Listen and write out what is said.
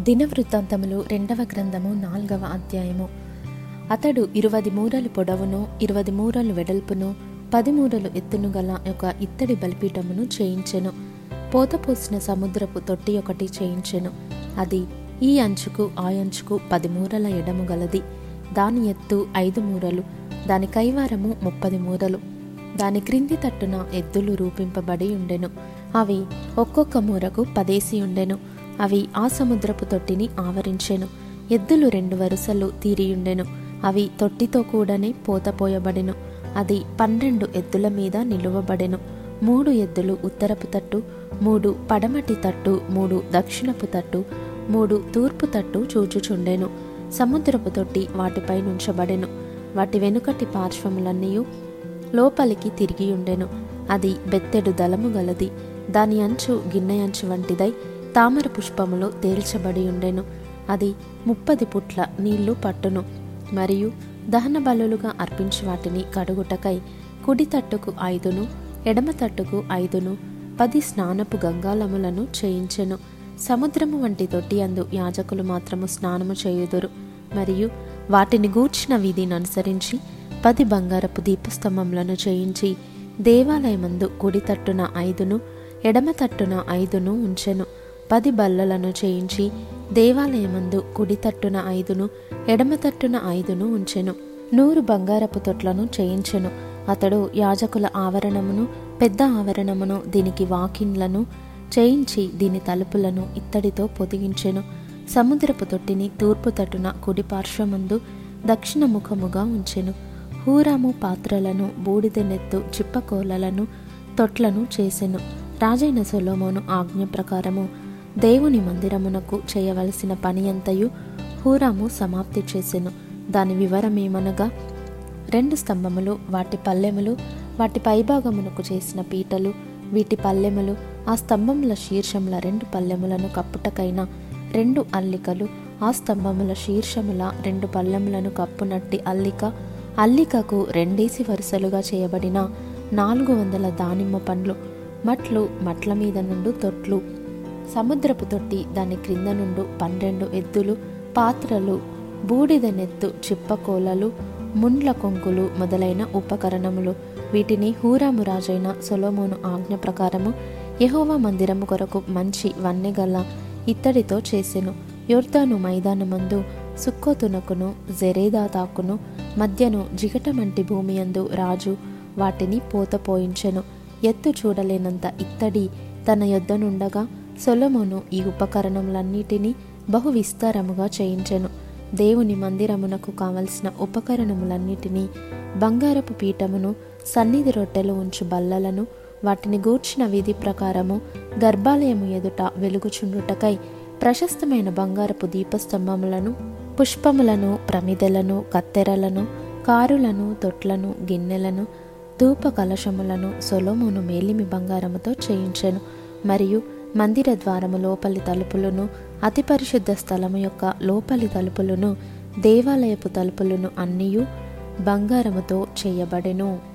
దినవృత్తాంతములు రెండవ గ్రంథము నాల్గవ అధ్యాయము. అతడు ఇరువది మూరలు పొడవును ఇరువది మూరలు వెడల్పును పది మూరలు ఎత్తును గల ఒక ఇత్తడి బలిపీఠమును చేయించెను. పోతపోసిన సముద్రపు తొట్టి ఒకటి చేయించెను. అది ఈ అంచుకు ఆ అంచుకు పది మూరల ఎడము గలది. దాని ఎత్తు ఐదు మూరలు దాని కైవారము ముప్పది మూరలు. దాని క్రింది తట్టున ఎద్దులు రూపింపబడి ఉండెను. అవి ఒక్కొక్క మూరకు పదేసి ఉండెను. అవి ఆ సముద్రపు తొట్టిని ఆవరించెను. ఎద్దులు రెండు వరుసలు తీరియుండెను. అవి తొట్టితో కూడనే పోతపోయబడెను. అది పన్నెండు ఎద్దుల మీద నిలువబడెను. మూడు ఎద్దులు ఉత్తరపు తట్టు మూడు పడమటి తట్టు మూడు దక్షిణపు తట్టు మూడు తూర్పు తట్టు చూచుచుండెను. సముద్రపు తొట్టి వాటిపై నుంచబడెను. వాటి వెనుకటి పార్శ్వములన్నీ లోపలికి తిరిగి ఉండెను అది బెత్తెడు దళము గలది. దాని అంచు గిన్నె అంచు వంటిదై తామర పుష్పములో తేల్చబడి ఉండెను. అది ముప్పది పుట్ల నీళ్ళు పట్టును. మరియు దహన బలులుగా అర్పించి వాటిని కడుగుటకై కుడి తట్టుకు ఐదును ఎడమ తట్టుకు ఐదును పది స్నానపు గంగాలములను చేయించెను. సముద్రము వంటి తొట్టి అందు యాజకులు మాత్రము స్నానము చేయుదురు. మరియు వాటిని గూర్చిన విధిని అనుసరించి పది బంగారపు దీపస్తంభములను చేయించి దేవాలయమందు కుడి తట్టున ఐదును ఎడమ తట్టున ఐదును ఉంచెను. పది బల్లలను చేయించి దేవాలయమందు కుడి తట్టున ఐదును ఎడమ తట్టున ఐదును ఉంచెను. నూరు బంగారపు తొట్లను చేయించెను. అతడు యాజకుల ఆవరణమును పెద్ద ఆవరణమును దీనికి వాకిన్లను చేయించి దీని తలుపులను ఇత్తడితో పొదిగించెను. సముద్రపు తొట్టిని తూర్పు తట్టున కుడి పార్శ్వమందు దక్షిణ ముఖముగా ఉంచెను. హూరాము పాత్రలను బూడిదెనెత్తు చిప్పకోలలను తొట్లను చేసెను. రాజైన సొలోమోను ఆజ్ఞ ప్రకారము దేవుని మందిరమునకు చేయవలసిన పని అంతయు హూరాము సమాప్తి చేసెను. దాని వివరమేమనగా రెండు స్తంభములు వాటి పల్లెములు వాటి పైభాగమునకు చేసిన పీటలు వీటి పల్లెములు ఆ స్తంభముల శీర్షముల రెండు పల్లెములను కప్పుటకైన రెండు అల్లికలు ఆ స్తంభముల శీర్షముల రెండు పల్లెములను కప్పునట్టి అల్లిక అల్లికకు రెండేసి వరుసలుగా చేయబడిన నాలుగు వందల దానిమ్మ పండ్లు మట్లు మట్ల మీద నుండి తొట్లు సముద్రపు తొట్టి దాని క్రింద నుండు పన్నెండు ఎద్దులు పాత్రలు బూడిద నెత్తు చిప్పకోలలు ముండ్ల కొంకులు మొదలైన ఉపకరణములు. వీటిని హూరామురాజైన సొలోమోను ఆజ్ఞ ప్రకారము యహోవా మందిరము కొరకు మంచి వన్నెగల ఇత్తడితో చేసెను. యోర్దాను మైదానమందు సుక్కోతునకును జెరేదాతాకును మధ్యను జిగటమంటి భూమి అందు రాజు వాటిని పోతపోయించెను ఎత్తు చూడలేనంత ఇత్తడి తన యొద్దనుండగా సొలమును ఈ ఉపకరణములన్నిటినీ బహు విస్తారముగా చేయించెను. దేవుని మందిరమునకు కావలసిన ఉపకరణములన్నిటినీ బంగారపు పీఠమును సన్నిధి రొట్టెలు ఉంచు బల్లలను వాటిని గూర్చిన విధి ప్రకారము గర్భాలయము ఎదుట వెలుగుచుండుటకై ప్రశస్తమైన బంగారపు దీపస్తంభములను పుష్పములను ప్రమిదలను కత్తెరలను కారులను తొట్లను గిన్నెలను ధూప కలశములను సొలోమును మేలిమి బంగారముతో చేయించెను. మరియు మందిర ద్వారము లోపలి తలుపులను అతి పరిశుద్ధ స్థలము యొక్క లోపలి తలుపులను దేవాలయపు తలుపులను అన్నీయు బంగారముతో చేయబడెను.